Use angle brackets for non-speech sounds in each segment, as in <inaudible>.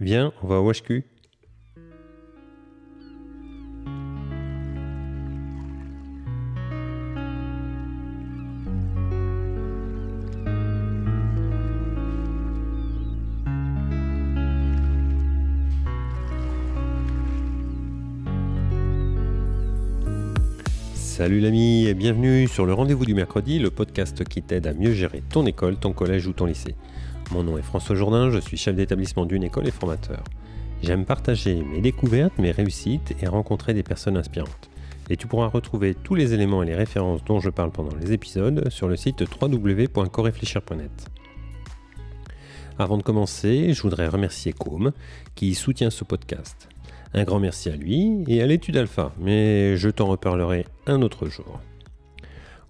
Viens, on va au HQ. Salut l'ami et bienvenue sur le rendez-vous du mercredi, le podcast qui t'aide à mieux gérer ton école, ton collège ou ton lycée. Mon nom est François Jourdain, je suis chef d'établissement d'une école et formateur. J'aime partager mes découvertes, mes réussites et rencontrer des personnes inspirantes. Et tu pourras retrouver tous les éléments et les références dont je parle pendant les épisodes sur le site www.coréfléchir.net. Avant de commencer, je voudrais remercier Com qui soutient ce podcast. Un grand merci à lui et à l'étude alpha, mais je t'en reparlerai un autre jour.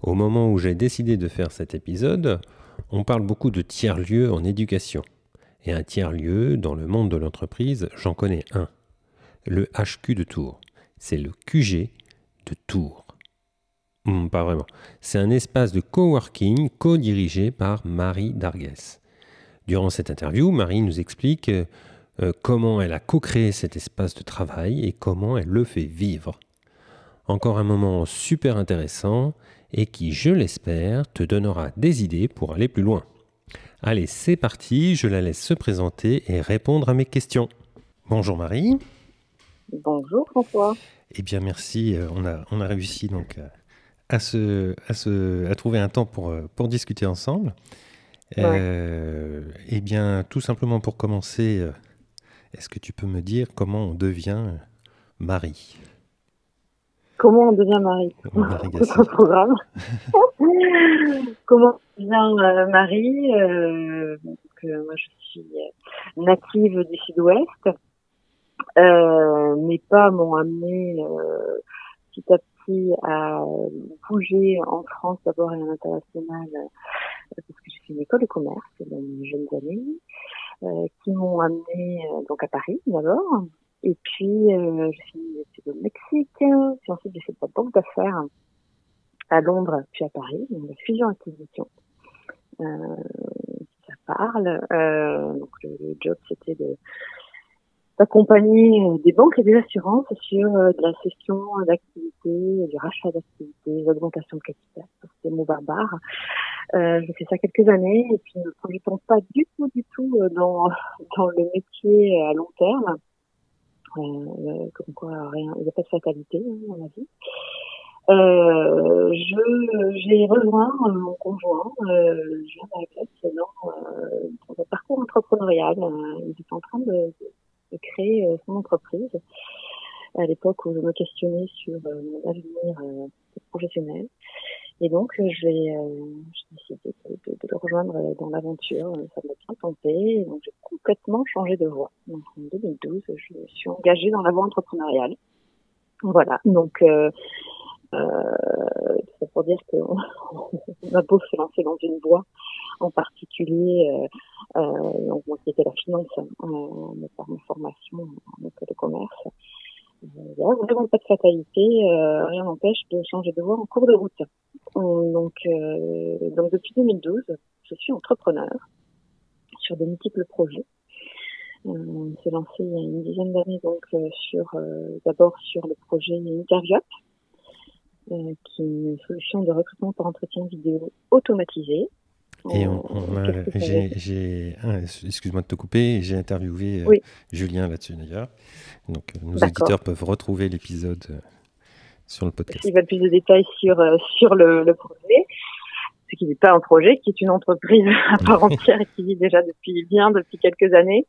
Au moment où j'ai décidé de faire cet épisode, on parle beaucoup de tiers-lieux en éducation. Et un tiers-lieu, dans le monde de l'entreprise, j'en connais un. Le HQ de Tours. C'est le QG de Tours. Hmm, pas vraiment. C'est un espace de coworking co-dirigé par Marie Dargues. Durant cette interview, Marie nous explique euh, comment elle a co-créé cet espace de travail et comment elle le fait vivre. Encore un moment super intéressant et qui, je l'espère, te donnera des idées pour aller plus loin. Allez, c'est parti, je la laisse se présenter et répondre à mes questions. Bonjour Marie. Bonjour François. Eh bien merci, euh, on a, on a réussi donc euh, à, se, à, se, à trouver un temps pour, pour discuter ensemble. eh bien, tout simplement pour commencer, est-ce que tu peux me dire comment on devient mari Comment on devient mari C'est un programme. <laughs> comment on devient euh, mari euh, euh, Moi, je suis native du Sud-Ouest. mes pas m'ont amené petit à petit à bouger en France d'abord et à l'international parce que j'ai fait une école de commerce dans mes jeunes années. Euh, qui m'ont amené euh, donc à Paris d'abord. Et puis euh, j'ai fait une étude au Mexique. Puis ensuite j'ai fait de la banque d'affaires à Londres puis à Paris, donc la fusion acquisition. Euh, ça parle. Euh, donc le, job c'était d'accompagner des banques et des assurances sur de la cession d'activités, du rachat d'activités, l'augmentation de capital. Des mots barbares. Euh, j'ai fait ça quelques années et puis ne projetant pas du tout, du tout euh, dans, <laughs> dans le métier à long terme. Euh, comme quoi, rien, il n'y a pas de fatalité hein, dans la vie. Euh, je j'ai rejoint mon conjoint, euh, je viens dans, euh, dans un parcours entrepreneurial. il est en train de, de créer son entreprise. À l'époque où je me questionnais sur mon avenir professionnel. Et donc, euh, j'ai euh, décidé de, le rejoindre euh, dans l'aventure. Ça m'a bien tenté. Donc, j'ai complètement changé de voie. En 2012, je me suis engagée dans la voie entrepreneuriale. Voilà. Donc, c'est pour dire qu'on <laughs> a beau se lancer dans une voie en particulier, euh, euh, donc moi c'était la finance, euh, par ma formation en école de commerce, a vraiment pas de fatalité, euh, rien n'empêche de changer de voie en cours de route. Donc, euh, donc depuis 2012, je suis entrepreneur sur de multiples projets. Euh, on s'est lancé il y a une dizaine d'années donc sur d'abord sur le projet Interviop, qui est une solution de recrutement par entretien vidéo automatisé et on, on a, j'ai, excuse-moi de te couper, j'ai interviewé oui. Julien là-dessus d'ailleurs. Donc nos auditeurs peuvent retrouver l'épisode sur le podcast. S'ils veulent plus de détails sur, sur le, le projet, ce qui n'est pas un projet, qui est une entreprise <laughs> à part entière qui vit déjà depuis bien depuis quelques années.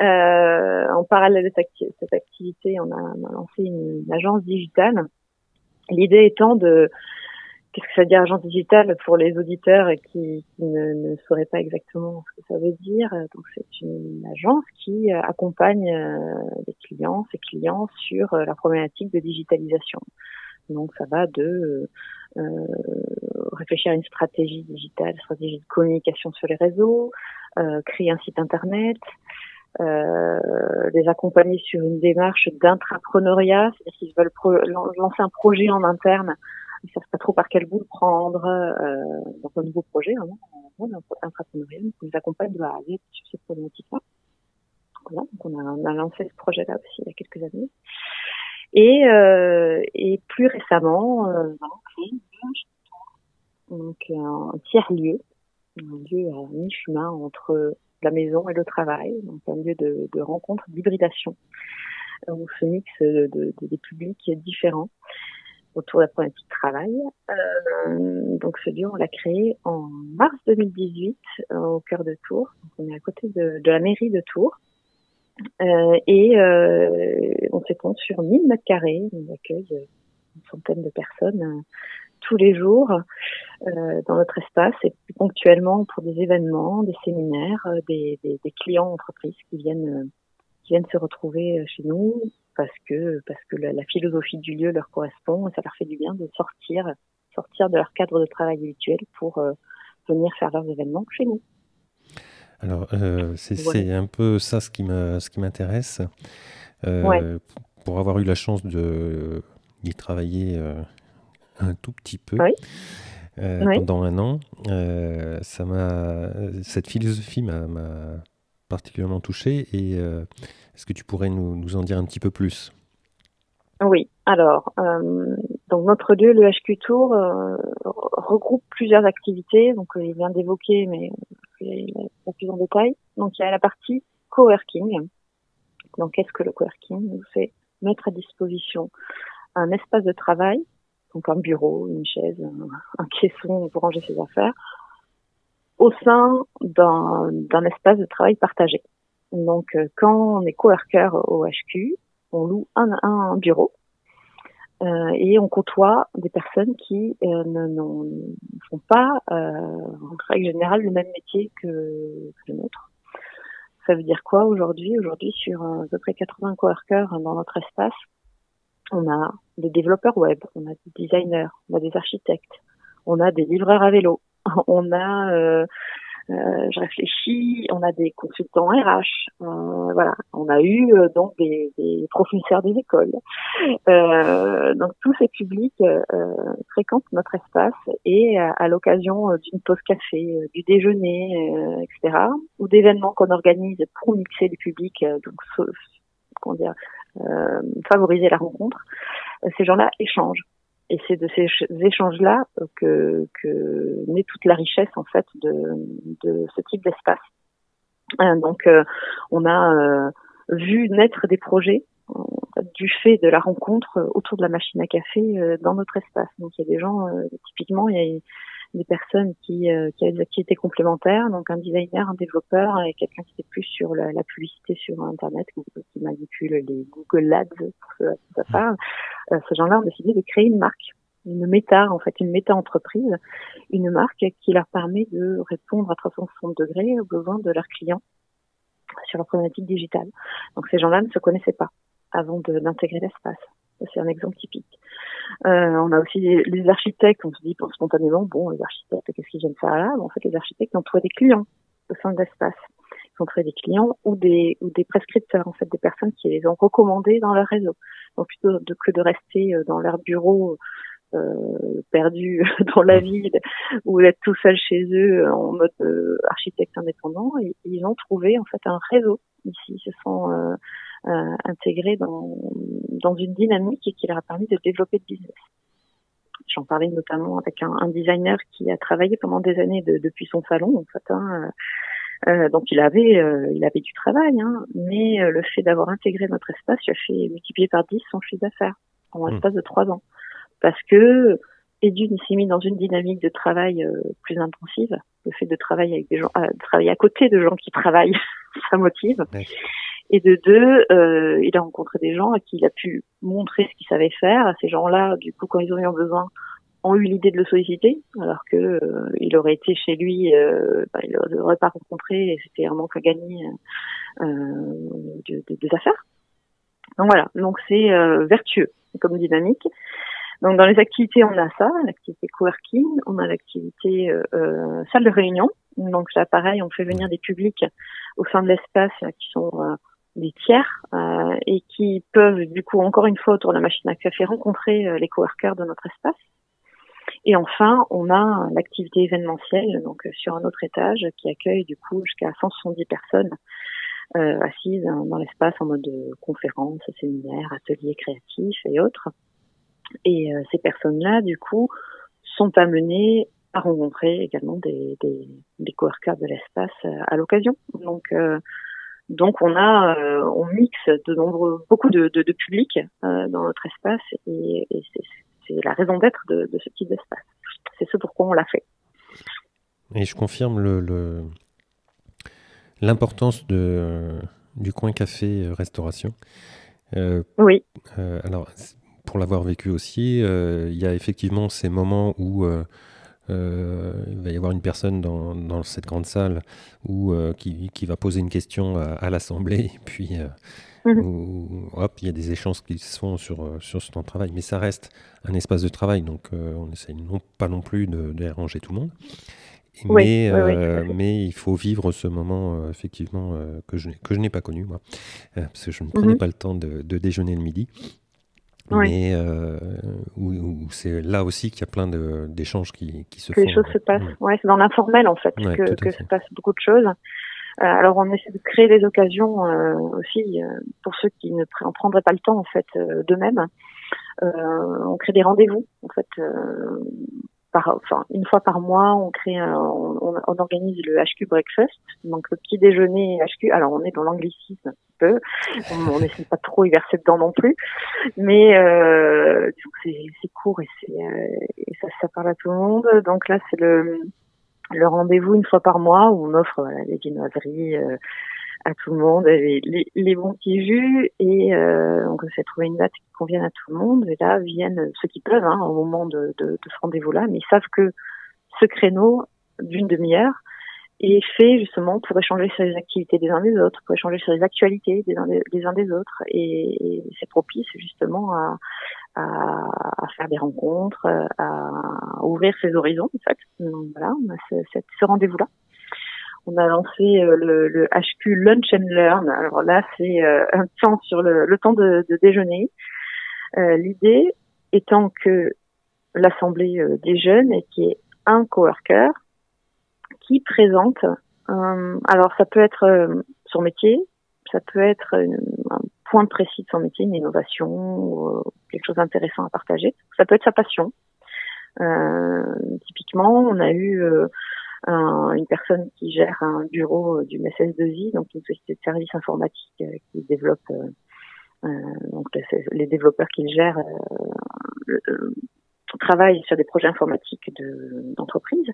Euh, en parallèle de cette activité, on a, on a lancé une, une agence digitale. L'idée étant de qu'est-ce que ça veut dire agence digitale pour les auditeurs qui, ne, sauraient pas exactement ce que ça veut dire. Donc c'est une agence qui euh, accompagne euh, les clients, ses clients sur euh, la problématique de digitalisation. Donc ça va de euh, réfléchir à une stratégie digitale, stratégie de communication sur les réseaux, euh, créer un site internet, euh, les accompagner sur une démarche d'intrapreneuriat, c'est-à-dire qu'ils veulent lancer un projet en interne ils savent pas trop par quel bout le prendre euh, dans un nouveau projet, un intrapreneurial, on les accompagne de A à Z sur ces problématiques-là. voilà, donc on, a, on a lancé ce projet-là aussi il y a quelques années. Et, euh, et plus récemment, euh, donc un tiers-lieu, un lieu à mi-chemin entre la maison et le travail, donc un lieu de, de rencontre, d'hybridation, où se mixent de, de, des publics différents autour de la problématique travail. Euh, donc ce lieu, on l'a créé en mars 2018 euh, au cœur de Tours. Donc, on est à côté de, de la mairie de Tours. Euh, et euh, on s'étend sur 1000 mètres carrés. On accueille une centaine de personnes euh, tous les jours euh, dans notre espace et ponctuellement pour des événements, des séminaires, des, des, des clients entreprises qui viennent qui viennent se retrouver chez nous parce que parce que la, la, philosophie du lieu leur correspond et ça leur fait du bien de sortir sortir de leur cadre de travail habituel pour euh, venir faire leurs événements chez nous. Alors euh, c'est un peu ça ce qui ce qui m'intéresse. Euh, ouais. Pour avoir eu la chance de d'y travailler un tout petit peu. Oui. Euh, pendant un an, euh, ça m'a cette philosophie m'a particulièrement touché et est-ce que tu pourrais nous, en dire un petit peu plus? Oui, alors, euh, donc notre lieu, le HQ Tour, euh, regroupe plusieurs activités. Donc, euh, il vient d'évoquer, mais a plus en détail. Donc, il y a la partie coworking. Donc, qu'est-ce que le coworking? C'est mettre à disposition un espace de travail, donc un bureau, une chaise, un caisson pour ranger ses affaires, au sein d'un espace de travail partagé. Donc, euh, quand on est coworker au HQ, on loue un, un bureau euh, et on côtoie des personnes qui euh, ne, ne, font pas, euh, en règle générale, le même métier que, que le nôtre. Ça veut dire quoi aujourd'hui? Aujourd'hui, sur à peu près 80 coworkers dans notre espace, on a des développeurs web, on a des designers, on a des architectes, on a des livreurs à vélo, <laughs> on a euh, euh, je réfléchis, on a des consultants RH, euh, voilà, on a eu euh, donc des, des, professeurs des écoles. Donc tous ces publics fréquentent notre espace et à l'occasion d'une pause café, du déjeuner, etc., ou d'événements qu'on organise pour mixer les publics, donc comment dire, favoriser la rencontre, ces gens-là échangent et c'est de ces échanges-là que, que naît toute la richesse en fait de, de ce type d'espace. Euh, donc, euh, on a euh, vu naître des projets du fait de la rencontre autour de la machine à café dans notre espace. Donc, il y a des gens, typiquement, il y a des personnes qui, euh, qui avaient des activités complémentaires, donc un designer, un développeur et quelqu'un qui était plus sur la, la, publicité sur Internet, qui manipule les Google Ads pour ce que ça parle. Euh, ces gens-là ont décidé de créer une marque, une méta, en fait, une méta-entreprise, une marque qui leur permet de répondre à 360 degrés aux besoins de leurs clients sur leur problématique digitale. Donc ces gens-là ne se connaissaient pas avant d'intégrer l'espace. C'est un exemple typique. Euh, on a aussi les, les, architectes, on se dit spontanément, bon, les architectes, qu'est-ce qu'ils viennent faire là? En fait, les architectes ont trouvé des clients au sein de l'espace. Ils ont trouvé des clients ou des, ou des prescripteurs, en fait, des personnes qui les ont recommandés dans leur réseau. Donc, plutôt de, que de rester euh, dans leur bureau euh, perdus <laughs> dans la ville ou d'être tout seul chez eux en mode euh, architecte indépendant, et, ils ont trouvé, en fait, un réseau ici. Se sont euh, euh, intégrés dans, dans une dynamique qui leur a permis de développer le business. J'en parlais notamment avec un, un, designer qui a travaillé pendant des années de, depuis son salon, en fait. Hein, euh, donc il avait, euh, il avait du travail, hein, mais euh, le fait d'avoir intégré notre espace, il a fait multiplier par 10 son chiffre d'affaires en mmh. l'espace de trois ans, parce que et d'une, il s'est mis dans une dynamique de travail euh, plus intensive. Le fait de travailler avec des gens, euh, de travailler à côté de gens qui travaillent, <laughs> ça motive. Ouais. Et de deux, euh, il a rencontré des gens à qui il a pu montrer ce qu'il savait faire. Ces gens-là, du coup, quand ils ont eu besoin, ont eu l'idée de le solliciter, alors que euh, il aurait été chez lui, euh, bah, il ne l'aurait pas rencontré et c'était un manque à gagner euh, de, de, des affaires. Donc voilà, donc c'est euh, vertueux comme dynamique. Donc dans les activités, on a ça, l'activité coworking, on a l'activité euh, salle de réunion. Donc là, pareil, on fait venir des publics au sein de l'espace qui sont des tiers euh, et qui peuvent du coup encore une fois autour de la machine à café rencontrer euh, les coworkers de notre espace. Et enfin, on a l'activité événementielle donc euh, sur un autre étage qui accueille du coup jusqu'à 170 personnes assises dans l'espace en mode conférence, séminaire, atelier créatif et autres. Et ces personnes-là, du coup, sont amenées à rencontrer également des, des, des coworkers de l'espace à l'occasion. Donc, donc on a, on mixe de nombreux, beaucoup de, de, de publics dans notre espace et, et c'est la raison d'être de, de, ce type d'espace. C'est ce pourquoi on l'a fait. Et je confirme le, l'importance de, du coin café euh, restauration. Euh, oui. Euh, alors, pour l'avoir vécu aussi, il y a effectivement ces moments où il va y avoir une personne dans, dans cette grande salle où, qui, qui, va poser une question à, à l'Assemblée, <laughs> puis Mhm. où hop, il y a des échanges qui se font sur, euh, sur ce temps de travail. Mais ça reste un espace de travail, donc euh, on essaie non, pas non plus de, déranger tout le monde. Mais, euh, mais il faut vivre ce moment, effectivement, que je, que je n'ai pas connu, moi, parce que je ne prenais mhm. pas le temps de, de, déjeuner le midi. Mais où, c'est là aussi qu'il y a plein d'échanges qui, qui, se que font. les choses se passent. Ouais, c'est dans l'informel, en fait, que, que se passe beaucoup de choses. Euh, alors on essaie de créer des occasions euh, aussi euh, pour ceux qui ne en prendraient pas le temps en fait d'eux-mêmes. on crée des rendez-vous en fait par, enfin, une fois par mois, on crée, on, on, organise le HQ Breakfast, donc le petit déjeuner HQ. Alors, on est dans l'anglicisme un petit peu, on n'essaie pas trop y verser dedans non plus, mais euh, c'est court et, c'est, et ça, ça parle à tout le monde. Donc là, c'est le le rendez-vous une fois par mois où on offre voilà, les viennoiseries euh, à tout le monde, les, les, bons petits jus et euh, on essaie de trouver une date qui convienne à tout le monde. Et là viennent ceux qui peuvent hein, au moment de, de, de ce rendez-vous-là, mais ils savent que ce créneau d'une demi-heure est fait justement pour échanger sur les activités des uns des autres, pour échanger sur les actualités des uns des, autres. Et, c'est propice justement à, à, faire des rencontres, à ouvrir ses horizons en fait. Voilà, on a ce, ce rendez-vous-là. On a lancé euh, le, le, HQ Lunch and Learn. Alors là, c'est euh, un temps sur le, temps de, déjeuner. Euh, L'idée étant que l'assemblée des jeunes et qui est un coworker qui présente. alors ça peut être son métier, ça peut être un point précis de son métier, une innovation, euh, quelque chose d'intéressant à partager. Ça peut être sa passion. Typiquement, on a eu une personne qui gère un bureau du MS2I, donc une société de services informatiques qui développe donc les, développeurs qu'il gère travaillent sur des projets informatiques d'entreprise.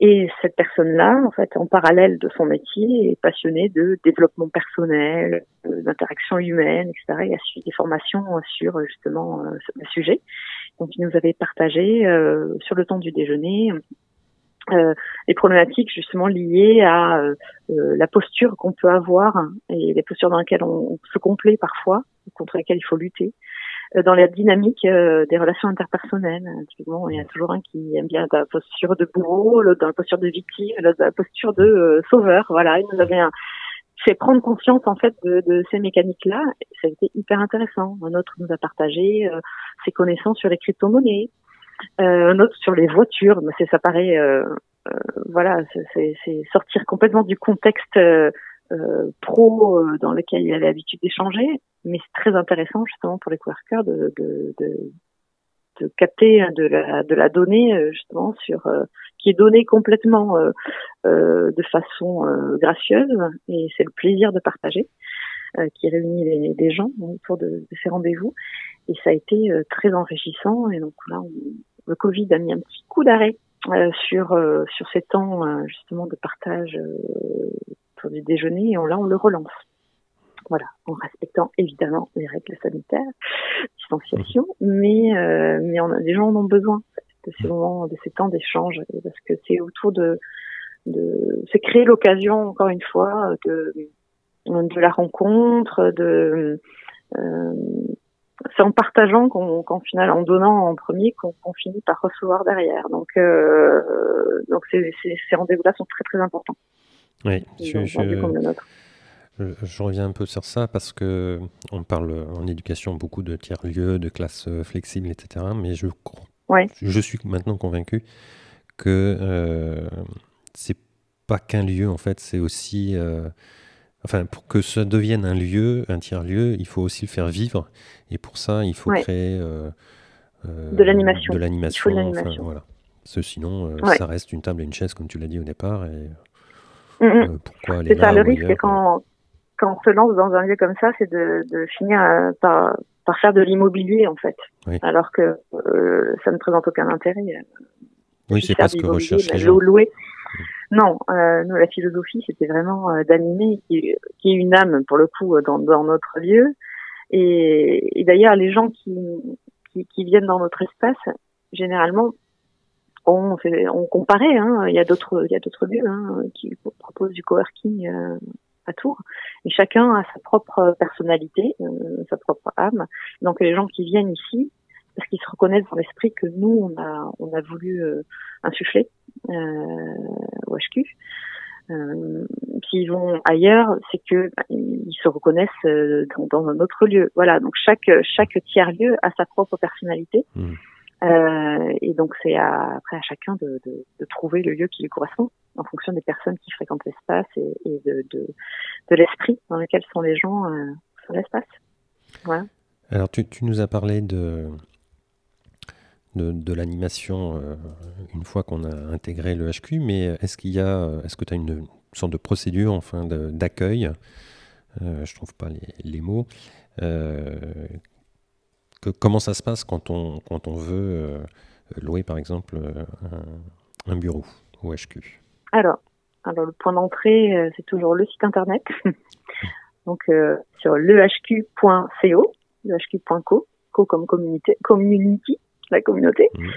Et cette personne-là, en fait, en parallèle de son métier, est passionnée de développement personnel, euh, d'interaction humaine, etc. Il a suivi des formations sur justement euh, ce sujet. Donc, il nous avait partagé euh, sur le temps du déjeuner euh, les problématiques justement liées à la posture qu'on peut avoir et les postures dans lesquelles on, se complaît parfois, contre lesquelles il faut lutter. Euh, dans la dynamique euh, des relations interpersonnelles. Typiquement, il y a toujours un qui aime bien la posture de bourreau, l'autre dans la posture de victime, l'autre dans la posture de euh, sauveur. Voilà, il nous avait un, fait prendre conscience en fait de, de ces mécaniques-là. Ça a été hyper intéressant. Un autre nous a partagé ses connaissances sur les crypto-monnaies. Un autre sur les voitures. Mais c'est ça paraît, voilà, c'est sortir complètement du contexte euh, pro euh, dans lequel il a l'habitude d'échanger, mais c'est très intéressant justement pour les coworkers de, de, de, de capter hein, de la, de la donnée euh, justement sur qui est donnée complètement de façon gracieuse et c'est le plaisir de partager qui réunit les, les gens autour de, de ces rendez-vous. Et ça a été très enrichissant. Et donc là le Covid a mis un petit coup d'arrêt sur sur ces temps justement de partage du déjeuner. Et on, là on le relance. Voilà, en respectant évidemment les règles sanitaires, distanciation, mais euh, mais on a, les gens en ont besoin de ces moments, de ces temps d'échange, parce que c'est autour de, de c'est créer l'occasion encore une fois de de la rencontre, de euh, c'est en partageant qu'en final, en donnant en premier, qu'on finit par recevoir derrière. Donc, euh, donc ces, ces, ces rendez-vous-là sont très très importants. Oui, je, je, reviens un peu sur ça parce que on parle en éducation beaucoup de tiers-lieux, de classes euh, flexibles, etc. Mais je, ouais. je suis maintenant convaincu que euh, c'est pas qu'un lieu, en fait, c'est aussi. Euh, enfin, pour que ça devienne un lieu, un tiers-lieu, il faut aussi le faire vivre. Et pour ça, il faut créer de l'animation. De l'animation. Enfin, voilà. sinon, ça reste une table et une chaise, comme tu l'as dit au départ. Et, mm, mm. pourquoi aller C'est ça, le risque, c'est quand, quand on se lance dans un lieu comme ça, c'est de, de finir par, par faire de l'immobilier, en fait. Alors que ça ne présente aucun intérêt. Oui, c'est pas ce que recherche les gens. Louer. Non, euh, nous, la philosophie, c'était vraiment euh, d'animer qui, qui est une âme, pour le coup, dans, dans notre lieu. Et, et d'ailleurs, les gens qui, qui, qui, viennent dans notre espace, généralement, on, fait, on comparait. Hein, il y a d'autres, il y a d'autres lieux hein, qui proposent du coworking euh, à Tours. Et chacun a sa propre personnalité, euh, sa propre âme. Donc les gens qui viennent ici, parce qu'ils se reconnaissent dans l'esprit que nous on a on a voulu euh, insuffler euh, au HQ. Euh, S'ils vont ailleurs, c'est que bah, ils se reconnaissent euh, dans, dans, un autre lieu. Voilà, donc chaque chaque tiers lieu a sa propre personnalité. Mmh. Euh, et donc c'est après à chacun de, de, de, trouver le lieu qui lui correspond en fonction des personnes qui fréquentent l'espace et, et, de, de, de l'esprit dans lequel sont les gens sur l'espace. Voilà. Alors tu, tu, nous as parlé de de, l'animation euh, une fois qu'on a intégré le HQ, mais est-ce qu'il y a, est-ce que tu as une sorte de procédure enfin d'accueil euh, Je trouve pas les, mots. Euh, que, comment ça se passe quand on, quand on veut euh, louer par exemple un, bureau au HQ alors, alors le point d'entrée, c'est toujours le site internet. <laughs> Donc sur lehq.co, lehq.co, co comme communauté, community, la communauté. Mmh.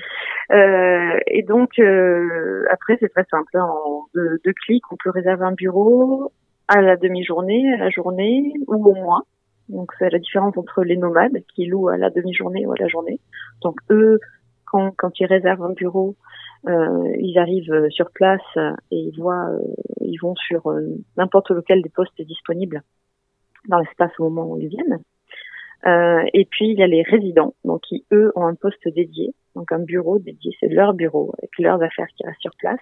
Euh, et donc euh, après c'est très simple, hein. en deux, clics on peut réserver un bureau à la demi-journée, à la journée ou au mois. Donc c'est la différence entre les nomades qui louent à la demi-journée ou à la journée. Donc eux, quand, quand ils réservent un bureau, euh, ils arrivent sur place et ils voient, euh, ils vont sur euh, n'importe lequel des postes disponibles dans l'espace au moment où ils viennent. Euh, et puis il y a les résidents, donc qui eux ont un poste dédié, donc un bureau dédié, c'est leur bureau avec leurs affaires qui restent sur place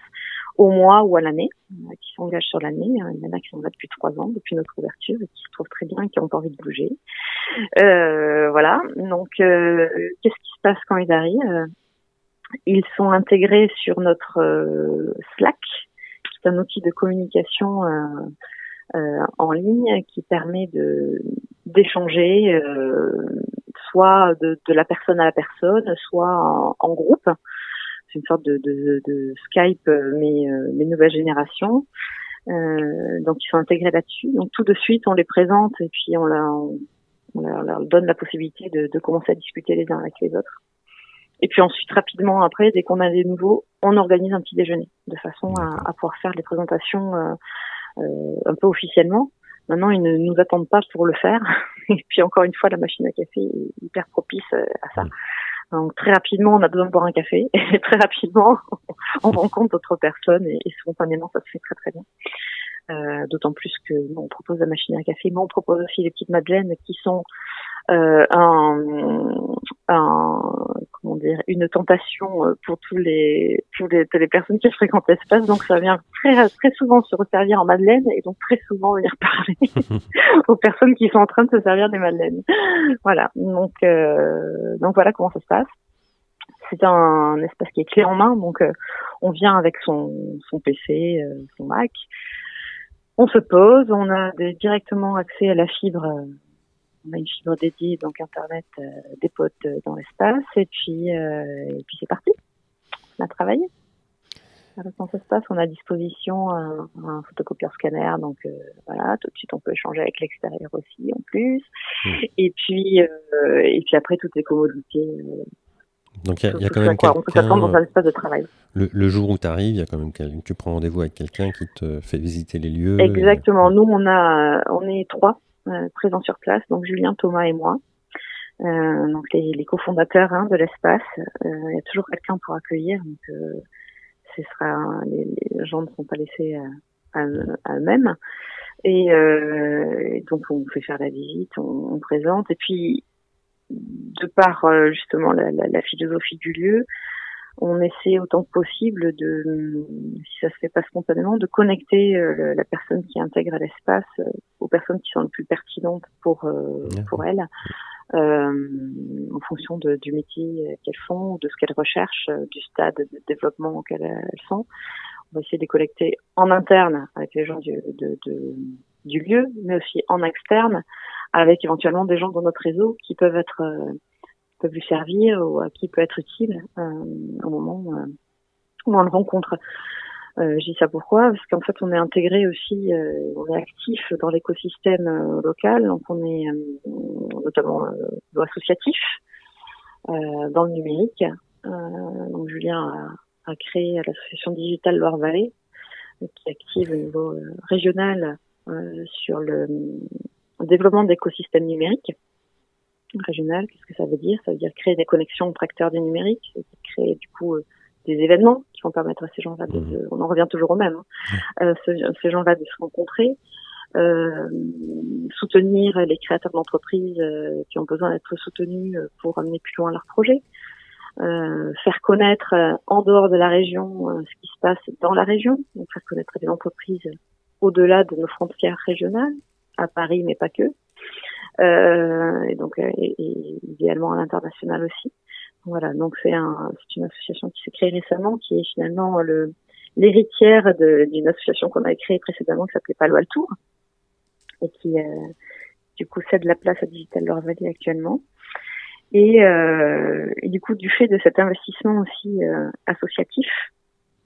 au mois ou à l'année, euh, qui s'engagent sur l'année. Il y en a qui sont là depuis trois ans, depuis notre ouverture, et qui se trouvent très bien, et qui ont envie de bouger. Euh, voilà. Donc euh, qu'est-ce qui se passe quand ils arrivent? Ils sont intégrés sur notre euh, Slack, qui est un outil de communication. En ligne qui permet de d'échanger euh, soit de, de, la personne à la personne, soit en, groupe. C'est une sorte de, de, de Skype, euh, mais, euh, mais nouvelle génération. Euh, donc ils sont intégrés là-dessus. Donc tout de suite on les présente et puis on, la, on, leur, donne la possibilité de, de, commencer à discuter les uns avec les autres. Et puis ensuite rapidement après, dès qu'on a des nouveaux, on organise un petit déjeuner de façon à, à pouvoir faire les présentations euh, euh, un peu officiellement. Maintenant, ils ne nous attendent pas pour le faire. <laughs> Et puis encore une fois, la machine à café est hyper propice euh, à ça. Donc très rapidement, on a besoin de boire un café. <laughs> Et très rapidement, <laughs> on rencontre d'autres personnes et, et, spontanément, ça se fait très très bien. Euh, D'autant plus que on propose la machine à café, mais on propose aussi les petites madeleines qui sont euh, un, un, comment dire, une tentation euh, pour tous les, pour les, les personnes qui fréquentent l'espace. Donc ça vient très, très souvent se resservir en madeleine et donc très souvent venir parler <laughs> <laughs> aux personnes qui sont en train de se servir des madeleines. Voilà. Donc, euh, donc voilà comment ça se passe. C'est un espace qui est clé en main, donc euh, on vient avec son, son PC, euh, son Mac, on se pose, on a des, directement accès à la fibre on a une fibre dédiée, donc Internet euh, des potes euh, dans l'espace, et puis, euh, et puis c'est parti. On a travaillé. Ça se passe, on a à disposition un, un photocopieur scanner, donc voilà, tout de suite on peut échanger avec l'extérieur aussi en plus. Mmh. Et puis et puis après toutes les commodités. donc il y, y, a quand même quelqu'un. On peut s'attendre dans un espace de travail. Le, le jour où tu arrives, il y a quand même tu prends rendez-vous avec quelqu'un qui te fait visiter les lieux. Exactement. Nous on a on est trois euh, présents sur place, donc Julien, Thomas et moi. Euh, donc les, les cofondateurs hein, de l'espace. Euh, il y a toujours quelqu'un pour accueillir, donc euh, ce sera les, les, gens ne sont pas laissés à, à, eux-mêmes. Et, euh, donc on fait faire la visite, on, on présente, et puis de par justement la, la, la, philosophie du lieu, on essaie autant que possible de, si ça se fait pas spontanément, de connecter la personne qui intègre l'espace aux personnes qui sont les plus pertinentes pour pour elle, en fonction de, du métier qu'elles font, de ce qu'elles recherchent, du stade de développement qu'elles sont. On va essayer de les collecter en interne avec les gens du, de, de, du lieu, mais aussi en externe avec éventuellement des gens dans notre réseau qui peuvent être euh, peuvent lui servir ou à qui peut être utile euh, au moment euh, où on le rencontre. Euh, je dis ça pourquoi? Parce qu'en fait, on est intégré aussi, on est actif dans l'écosystème local, donc on est notamment associatif dans le numérique. donc Julien a, a créé l'association digitale Loire-Vallée, qui est active au niveau régional sur le développement d'écosystèmes numériques régional. Qu'est-ce que ça veut dire? Ça veut dire créer des connexions entre acteurs du numérique, créer du coup euh, des événements qui vont permettre à ces gens-là de, mmh. on en revient toujours au même, hein, euh, ces gens-là de se rencontrer, euh, soutenir les créateurs d'entreprises euh, qui ont besoin d'être soutenus euh, pour amener plus loin leurs projets, faire connaître en dehors de la région ce qui se passe dans la région, donc faire connaître les entreprises au-delà de nos frontières régionales, à Paris mais pas que, euh, et donc euh, idéalement à l'international aussi. Voilà, donc c'est un, c'est une association qui s'est créée récemment, qui est finalement le l'héritière d'une association qu'on avait créée précédemment qui s'appelait Palo Alto et qui euh, du coup cède la place à Digital Loire Valley actuellement. Et, euh, et, du coup, du fait de cet investissement aussi euh, associatif,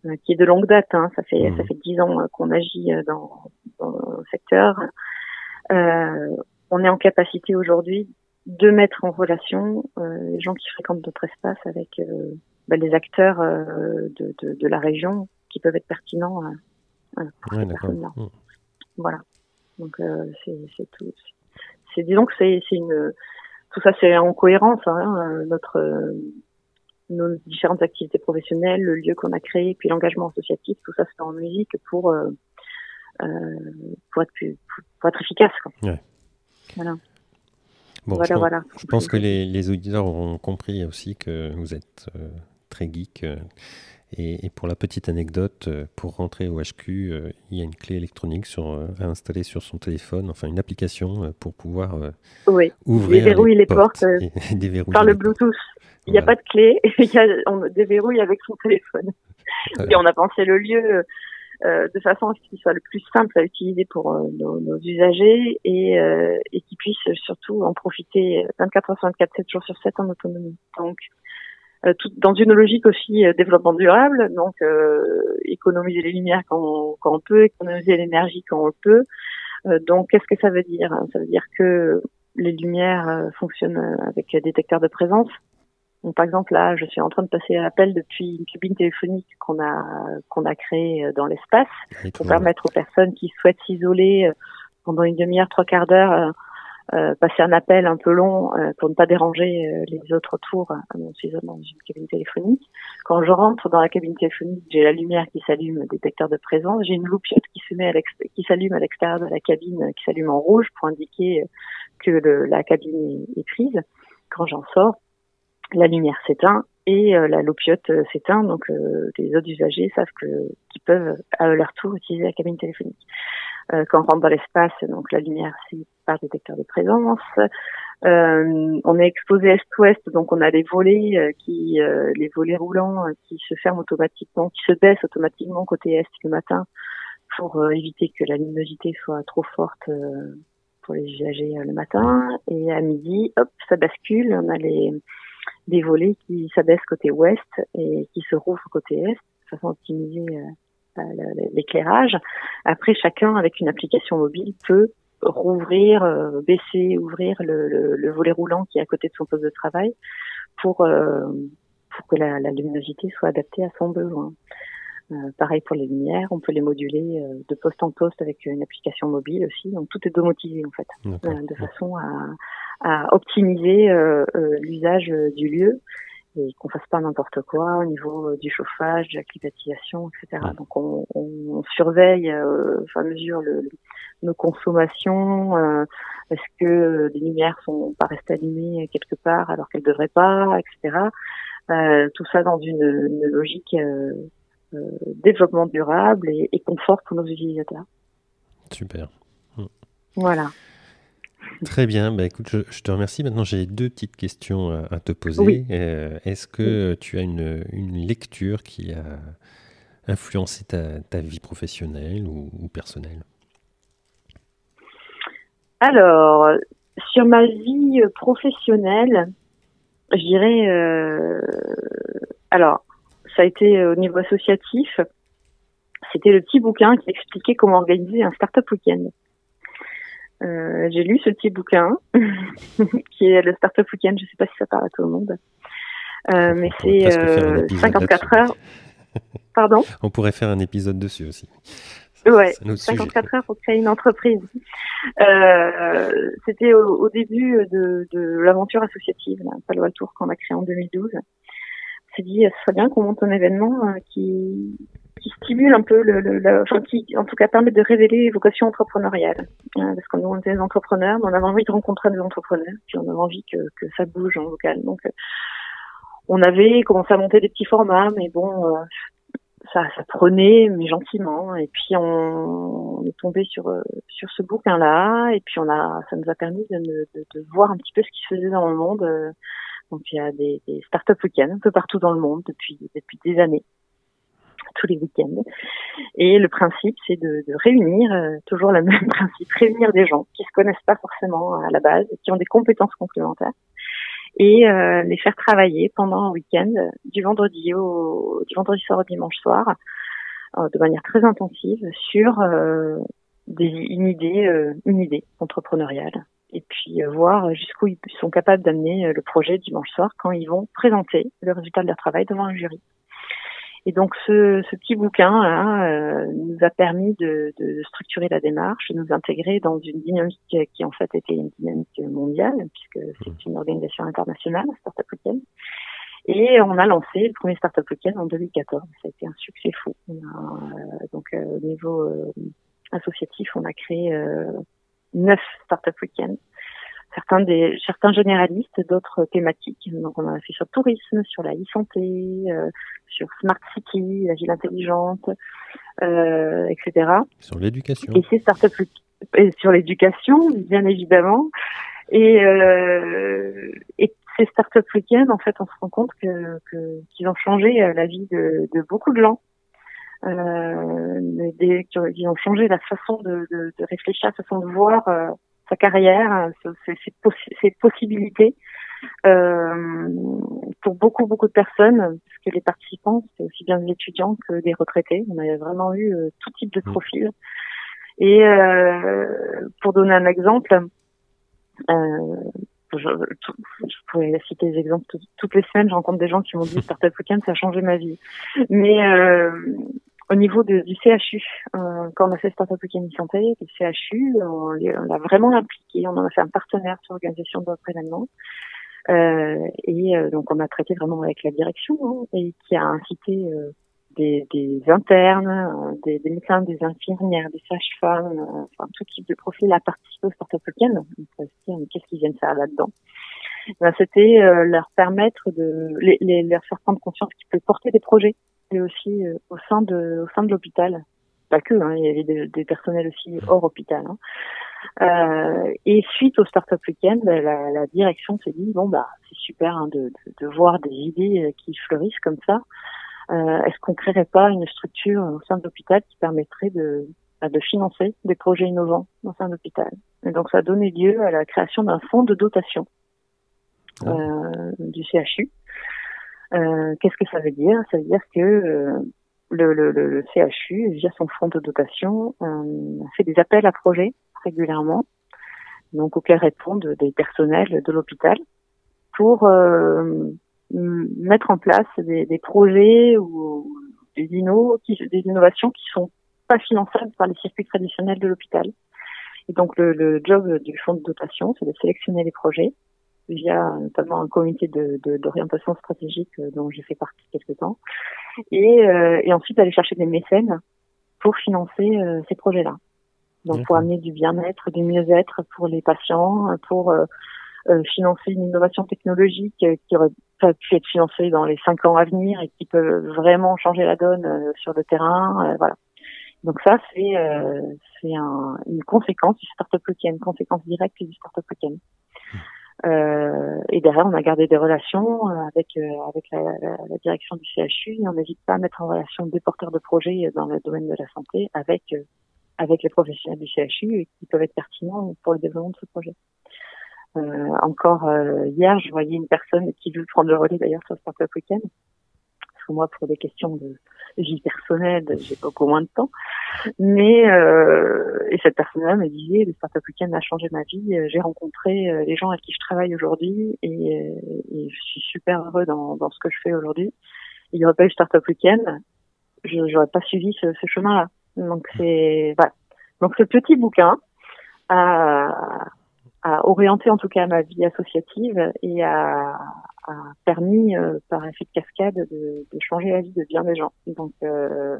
euh, qui est de longue date, hein, ça fait ça mmh. fait dix ans qu'on agit dans, dans le secteur, euh, on est en capacité aujourd'hui de mettre en relation euh, les gens qui fréquentent notre espace avec euh, bah, les acteurs de, de, de, la région qui peuvent être pertinents pour ces personnes-là. Mmh. Voilà. Donc c'est tout. C'est disons que c'est une tout ça c'est en cohérence hein, notre nos différentes activités professionnelles, le lieu qu'on a créé, puis l'engagement associatif, tout ça c'est en musique pour euh, pour être plus, pour être efficace. Quoi. Ouais. Voilà. Bon, voilà, je, voilà. je pense que les, les, auditeurs auront compris aussi que vous êtes euh, très geek. Euh, et, et, pour la petite anecdote, euh, pour rentrer au HQ, il y a une clé électronique sur, à installer sur son téléphone, enfin une application pour pouvoir oui. ouvrir déverrouiller les, les portes, portes <laughs> par le Bluetooth. Il n'y a pas de clé, <laughs> on déverrouille avec son téléphone. Et on a pensé le lieu de façon à ce qu'il soit le plus simple à utiliser pour euh, nos, nos, usagers et, euh, et qu'ils puissent surtout en profiter 24 heures sur 24, 7 jours sur 7 en autonomie. Donc, tout, dans une logique aussi développement durable, donc économiser les lumières quand on, quand on peut, économiser l'énergie quand on peut. donc, qu'est-ce que ça veut dire? Ça veut dire que les lumières fonctionnent avec détecteur de présence, donc, par exemple, là, je suis en train de passer un appel depuis une cabine téléphonique qu'on a qu'on a créée euh, dans l'espace pour permettre aux personnes qui souhaitent s'isoler euh, pendant une demi-heure, trois quarts d'heure, euh, passer un appel un peu long pour ne pas déranger les autres tours en s'isolant dans une cabine téléphonique. Quand je rentre dans la cabine téléphonique, j'ai la lumière qui s'allume, détecteur de présence, j'ai une loupiote qui se met à qui s'allume à l'extérieur de la cabine, qui s'allume en rouge pour indiquer que le, la cabine est prise. Quand j'en sors, la lumière s'éteint et euh, la lopiote euh, s'éteint, donc euh, les autres usagers savent que qu'ils peuvent à leur tour utiliser la cabine téléphonique. quand on rentre dans l'espace, donc la lumière c'est par détecteur de présence. on est exposé est-ouest, donc on a les volets qui, les volets roulants qui se ferment automatiquement, qui se baissent automatiquement côté est le matin pour éviter que la luminosité soit trop forte pour les usagers le matin. Et à midi, hop, ça bascule. On a les des volets qui s'abaissent côté ouest et qui se rouvrent côté est, de façon optimiser euh, l'éclairage. Après, chacun, avec une application mobile, peut rouvrir, euh, baisser, ouvrir le, le, volet roulant qui est à côté de son poste de travail pour, euh, que la, luminosité soit adaptée à son besoin. Euh, pareil pour les lumières, on peut les moduler de poste en poste avec une application mobile aussi. Donc tout est domotisé en fait, de façon à, à optimiser euh, euh, l'usage euh, du lieu et qu'on fasse pas n'importe quoi au niveau du chauffage, de la climatisation, etc. Donc on, on, surveille euh, à mesure le, nos consommations. Euh, Est-ce que les lumières sont pas restées allumées quelque part alors qu'elles devraient pas, etc. tout ça dans une, logique développement durable et, et confort pour nos utilisateurs. Super. Voilà. Très bien, bah, écoute, je, te remercie. Maintenant, j'ai deux petites questions à, te poser. Euh, est-ce que tu as une, lecture qui a influencé ta, vie professionnelle ou, personnelle? Alors, sur ma vie professionnelle, je dirais, euh, alors, ça a été au niveau associatif, c'était le petit bouquin qui expliquait comment organiser un startup week-end. Euh, j'ai lu ce petit bouquin <laughs> qui est le Startup Weekend. Je sais pas si ça parle à tout le monde, euh, mais c'est 54 euh, heures. Pardon? <laughs> On pourrait faire un épisode dessus aussi. Ouais, 54 heures pour créer une entreprise. Euh, C'était au, début de, de l'aventure associative, là, Palo Alto, qu'on a créé en 2012. S'est dit, ce serait bien qu'on monte un événement qui, qui stimule un peu le, enfin qui en tout cas permet de révéler les vocations entrepreneuriales. Euh, parce qu'on est des entrepreneurs, mais on avait envie de rencontrer des entrepreneurs, puis on avait envie que, ça bouge en local. Donc euh, on avait commencé à monter des petits formats, mais bon, euh, ça, prenait, mais gentiment. Et puis on, est tombé sur ce bouquin-là, et puis on a, ça nous a permis de, voir un petit peu ce qui se faisait dans le monde. Donc il y a des, des start-up week-ends un peu partout dans le monde depuis depuis des années tous les week-ends. Et le principe, c'est de, de, réunir, euh, toujours le <laughs> même principe, réunir des gens qui se connaissent pas forcément à la base, qui ont des compétences complémentaires, et euh, les faire travailler pendant un week-end, du vendredi au du vendredi soir au dimanche soir, euh, de manière très intensive sur des, une idée, une idée entrepreneuriale et puis voir jusqu'où ils sont capables d'amener le projet dimanche soir quand ils vont présenter le résultat de leur travail devant un jury. Et donc ce, ce petit bouquin là, euh, nous a permis de, de, structurer la démarche, de nous intégrer dans une dynamique qui en fait était une dynamique mondiale, puisque c'est mmh. une organisation internationale, Startup Weekend. Et on a lancé le premier Startup Weekend en 2014. Ça a été un succès fou. On a, euh, donc euh, au niveau associatif, on a créé neuf Startup Weekends certains des certains généralistes, d'autres thématiques. Donc on a fait sur le tourisme, sur la e-santé, euh, sur Smart City, la ville intelligente, euh, etc. Sur l'éducation. Et ces startups et sur l'éducation, bien évidemment. Et, euh, et ces startups week en fait, on se rend compte que qu'ils ont changé euh, la vie de, de beaucoup de gens. Euh, des, qui ont changé la façon de, de, de réfléchir, la façon de voir euh, sa carrière, ses, ses, possibilités. Euh, pour beaucoup beaucoup de personnes, parce que les participants, c'est aussi bien des étudiants que des retraités. On a vraiment eu euh, tout type de mmh. profil. Et euh, pour donner un exemple, euh, je, je, pourrais citer des exemples toutes les semaines. Je rencontre des gens qui m'ont dit Startup Weekend, ça a changé ma vie. Mais euh, au niveau de, du CHU, euh, quand on a fait Startup Weekend Santé, le CHU, on, l'a vraiment impliqué, on en a fait un partenaire sur l'organisation de notre événement. Euh, et euh, donc on a traité vraiment avec la direction hein, et qui a incité euh, des, des, internes, euh, des, des, médecins, des infirmières, des sages-femmes, enfin tout type de profil à participer au Startup Weekend. Qu'est-ce qu'ils viennent faire là-dedans? Ben, C'était leur permettre de les, les, leur faire prendre conscience qu'ils peuvent porter des projets et aussi euh, au sein de au sein de l'hôpital. Pas que, hein, il y avait des, des, personnels aussi hors hôpital. Hein. Euh, et suite au Startup Weekend, la, la direction s'est dit bon bah c'est super hein, de, de, de, voir des idées euh, qui fleurissent comme ça. Euh, Est-ce qu'on créerait pas une structure au sein de l'hôpital qui permettrait de bah, de financer des projets innovants au sein de l'hôpital? Et donc ça a donné lieu à la création d'un fonds de dotation ah. euh, du CHU qu'est-ce que ça veut dire? Ça veut dire que euh, le, le, le, CHU, via son fonds de dotation, euh, fait des appels à projets régulièrement, donc auxquels répondent des personnels de l'hôpital pour mettre en place des, des, projets ou des, inno, qui, des innovations qui sont pas finançables par les circuits traditionnels de l'hôpital. Et donc le, le job du fonds de dotation, c'est de sélectionner les projets, via notamment un comité d'orientation de, stratégique euh, dont j'ai fait partie quelque temps, et, euh, et ensuite aller chercher des mécènes pour financer euh, ces projets-là. Donc pour amener du bien-être, du mieux-être pour les patients, pour financer une innovation technologique qui aurait pas pu être financées dans les cinq ans à venir et qui peuvent vraiment changer la donne sur le terrain. voilà. Donc ça, c'est c'est un, une conséquence du startup week-end, conséquence directe du startup week-end. Euh, et derrière, on a gardé des relations avec avec la, la, la, direction du CHU et on n'hésite pas à mettre en relation des porteurs de projets dans le domaine de la santé avec avec les professionnels du CHU qui peuvent être pertinents pour le développement de ce projet. Euh, encore euh, hier, je voyais une personne qui veut prendre le relais d'ailleurs sur Startup Weekend. Parce que moi, pour des questions de vie personnelle, j'ai beaucoup moins de temps. Mais euh, et cette personne-là me disait, le Startup Weekend a changé ma vie. J'ai rencontré les gens avec qui je travaille aujourd'hui et, et, je suis super heureux dans, ce que je fais aujourd'hui. Il n'y aurait pas eu Startup Weekend, je n'aurais pas suivi ce, chemin-là. Donc c'est voilà. Donc ce petit bouquin a, a, orienté en tout cas ma vie associative et a, a permis euh, par effet de cascade de, de, changer la vie de bien des gens. Donc euh,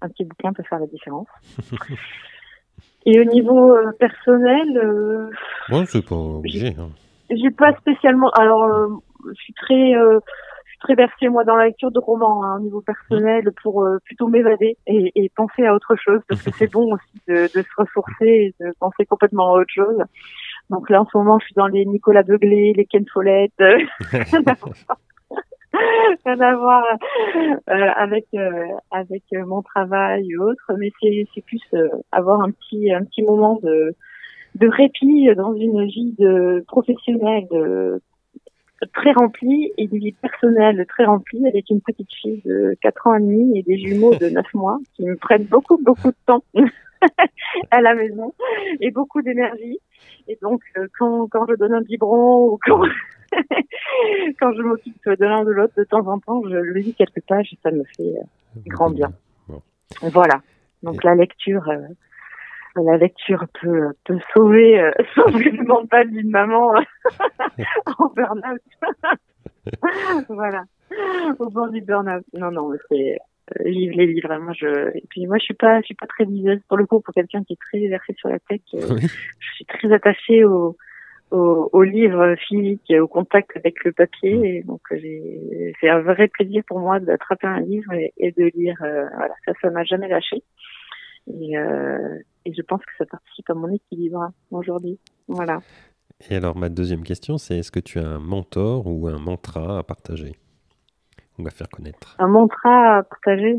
un petit bouquin peut faire la différence. <laughs> et au niveau euh, personnel, bon, c'est pas obligé. Hein. J'ai pas spécialement. Alors, je suis très très versée moi dans la lecture de romans hein, au niveau personnel pour euh, plutôt m'évader et, et, penser à autre chose parce que c'est <laughs> bon aussi de, de, se ressourcer et de penser complètement à autre chose. Donc là en ce moment je suis dans les Nicolas Beuglé, les Ken Follett, <laughs> <laughs> rien à voir euh, avec euh, avec mon travail ou autre, mais c'est c'est plus avoir un petit un petit moment de de répit dans une vie de professionnelle de très remplie et une vie personnelle très remplie avec une petite fille de 4 ans et demi et des jumeaux de 9 mois qui me prennent beaucoup, beaucoup de temps <laughs> <laughs> à la maison et beaucoup d'énergie. Et donc, euh, quand, quand je donne un biberon ou quand, <laughs> quand je m'occupe de l'un ou de l'autre de temps en temps, je lis quelques pages et ça me fait euh, grand bien. Voilà. Donc, la lecture, euh, la lecture peut, peut sauver, euh, <laughs> sauver le mental d'une maman en burn-out. voilà, au bord du burn-out. Non, non, c'est livre les livres. Moi, je et puis moi, je suis pas, je suis pas très liseuse pour le coup pour quelqu'un qui est très versé sur la tech. Euh, je suis très attachée au, au, au livre physique, au contact avec le papier. Mm. Et donc, c'est un vrai plaisir pour moi d'attraper un livre et, et de lire. Euh, voilà, ça, ça m'a jamais lâché. Et, euh, et je pense que ça participe à mon équilibre aujourd'hui. Voilà. Et alors, ma deuxième question, c'est est-ce que tu as un mentor ou un mantra à partager? On va faire connaître. Un mantra à partager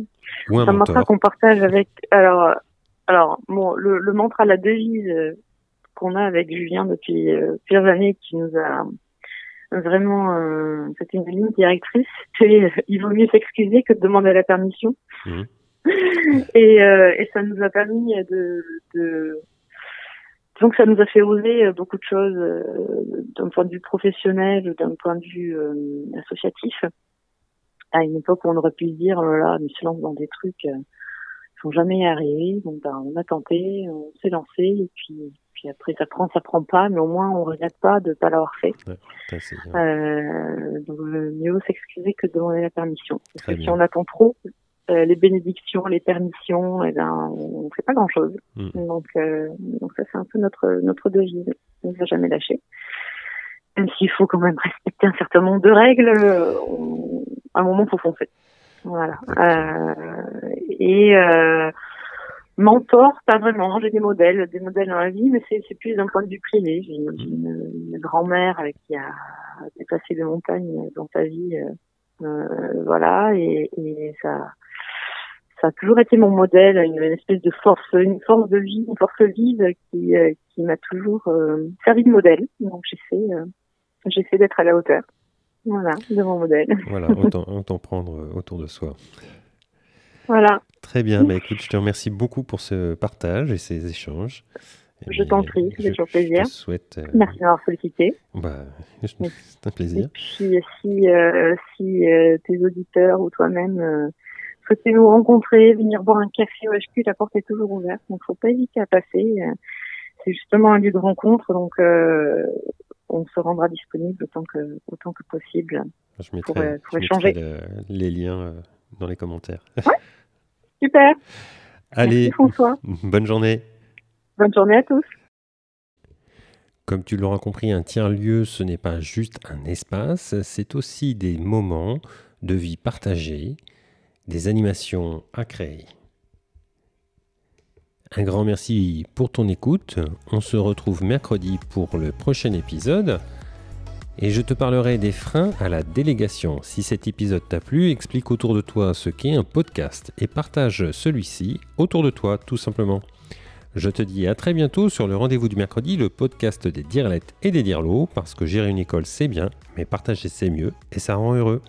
Ou un, un mantra qu'on partage avec. Alors, alors bon, le, le mantra, la devise euh, qu'on a avec Julien depuis euh, plusieurs années, qui nous a vraiment. Euh, C'était une ligne directrice. <laughs> C'est il vaut mieux s'excuser que de demander la permission. Mmh. <laughs> et, euh, et ça nous a permis de, de donc ça nous a fait oser euh, beaucoup de choses euh, d'un point de vue professionnel ou d'un point de vue euh, associatif. À une époque où on aurait pu se dire, oh là là, mais se lance dans des trucs, euh, ils sont jamais arrivés. Donc ben, on a tenté, on s'est lancé et puis puis après ça prend, ça prend pas, mais au moins on regrette pas de pas l'avoir fait. Ouais, euh, donc mieux s'excuser que de demander la permission. Parce que si on attend trop, euh, les bénédictions, les permissions, eh ben, on fait pas grand-chose. Mm. Donc, euh, donc ça, c'est un peu notre notre devise. On ne va jamais lâcher. Même s'il faut quand même respecter un certain nombre de règles, on, à un moment, faut foncer. Voilà. Euh, et euh, mentor, pas vraiment. J'ai des modèles, des modèles dans la vie, mais c'est plus d'un point de vue privé. J'ai une, une, une grand-mère qui a dépassé des montagnes dans sa vie. Euh, voilà, et, et ça ça a toujours été mon modèle, une, espèce de force, une force de vie, une force vive qui, euh, qui m'a toujours euh, servi de modèle. Donc j'essaie, euh, j'essaie d'être à la hauteur. Voilà, de mon modèle. <laughs> Voilà, autant, autant prendre autour de soi. Voilà. Très bien, bah, écoute, je te remercie beaucoup pour ce partage et ces échanges. Et je t'en prie, c'est toujours plaisir. Souhaite, euh... Merci d'avoir sollicité. Bah, <laughs> c'est un plaisir. Et puis, si, euh, si euh, tes auditeurs ou toi-même souhaitez nous rencontrer, venir boire un café au HQ, la porte est toujours ouverte, donc faut pas hésiter à passer. C'est justement un lieu de rencontre, donc euh, on se rendra disponible autant que autant que possible je mettrai, pour, pour je échanger. Le, les liens dans les commentaires. Ouais, <laughs> super. Allez, Merci François. <laughs> Bonne journée. Bonne journée à tous. Comme tu l'auras compris, un tiers-lieu, ce n'est pas juste un espace, c'est aussi des moments de vie partagés, des animations à créer. Un grand merci pour ton écoute. On se retrouve mercredi pour le prochain épisode. Et je te parlerai des freins à la délégation. Si cet épisode t'a plu, explique autour de toi ce qu'est un podcast et partage celui-ci autour de toi tout simplement. Je te dis à très bientôt sur le rendez-vous du mercredi, le podcast des dirlettes et des dirlots, parce que gérer une école c'est bien, mais partager c'est mieux et ça rend heureux.